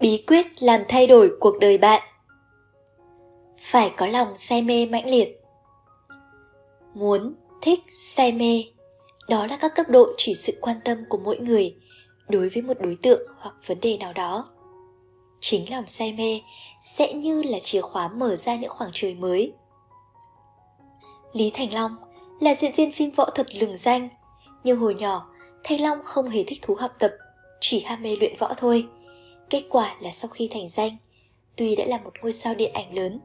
bí quyết làm thay đổi cuộc đời bạn. Phải có lòng say mê mãnh liệt. Muốn thích say mê, đó là các cấp độ chỉ sự quan tâm của mỗi người đối với một đối tượng hoặc vấn đề nào đó. Chính lòng say mê sẽ như là chìa khóa mở ra những khoảng trời mới. Lý thành long là diễn viên phim võ thuật lừng danh, nhưng hồi nhỏ thanh long không hề thích thú học tập, chỉ ham mê luyện võ thôi. Kết quả là sau khi thành danh, tuy đã là một ngôi sao điện ảnh lớn,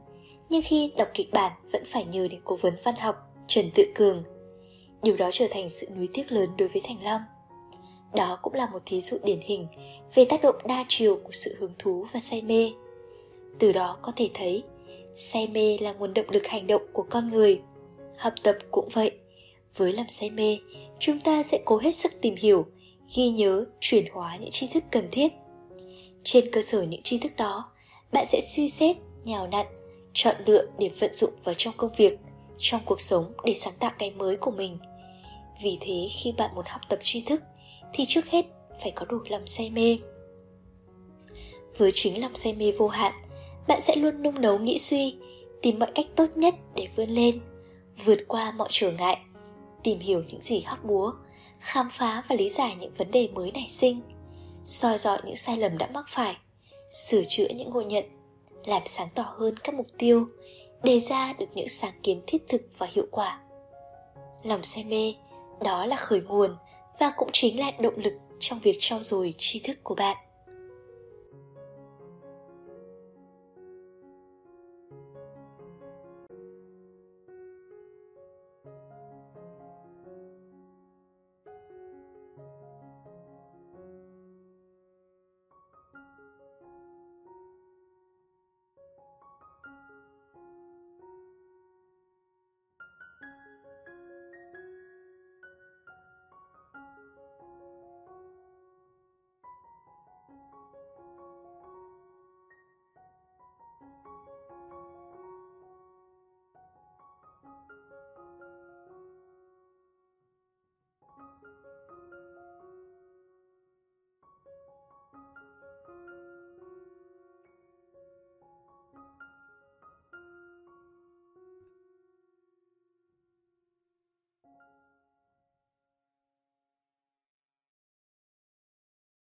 nhưng khi đọc kịch bản vẫn phải nhờ đến cố vấn văn học Trần Tự Cường. Điều đó trở thành sự nuối tiếc lớn đối với Thành Long. Đó cũng là một thí dụ điển hình về tác động đa chiều của sự hứng thú và say mê. Từ đó có thể thấy, say mê là nguồn động lực hành động của con người. Học tập cũng vậy. Với lòng say mê, chúng ta sẽ cố hết sức tìm hiểu, ghi nhớ, chuyển hóa những tri thức cần thiết trên cơ sở những tri thức đó, bạn sẽ suy xét, nhào nặn, chọn lựa để vận dụng vào trong công việc, trong cuộc sống để sáng tạo cái mới của mình. Vì thế khi bạn muốn học tập tri thức thì trước hết phải có đủ lòng say mê. Với chính lòng say mê vô hạn, bạn sẽ luôn nung nấu nghĩ suy, tìm mọi cách tốt nhất để vươn lên, vượt qua mọi trở ngại, tìm hiểu những gì hóc búa, khám phá và lý giải những vấn đề mới nảy sinh – soi dọi những sai lầm đã mắc phải, sửa chữa những ngộ nhận, làm sáng tỏ hơn các mục tiêu, đề ra được những sáng kiến thiết thực và hiệu quả. Lòng say mê, đó là khởi nguồn và cũng chính là động lực trong việc trau dồi tri thức của bạn.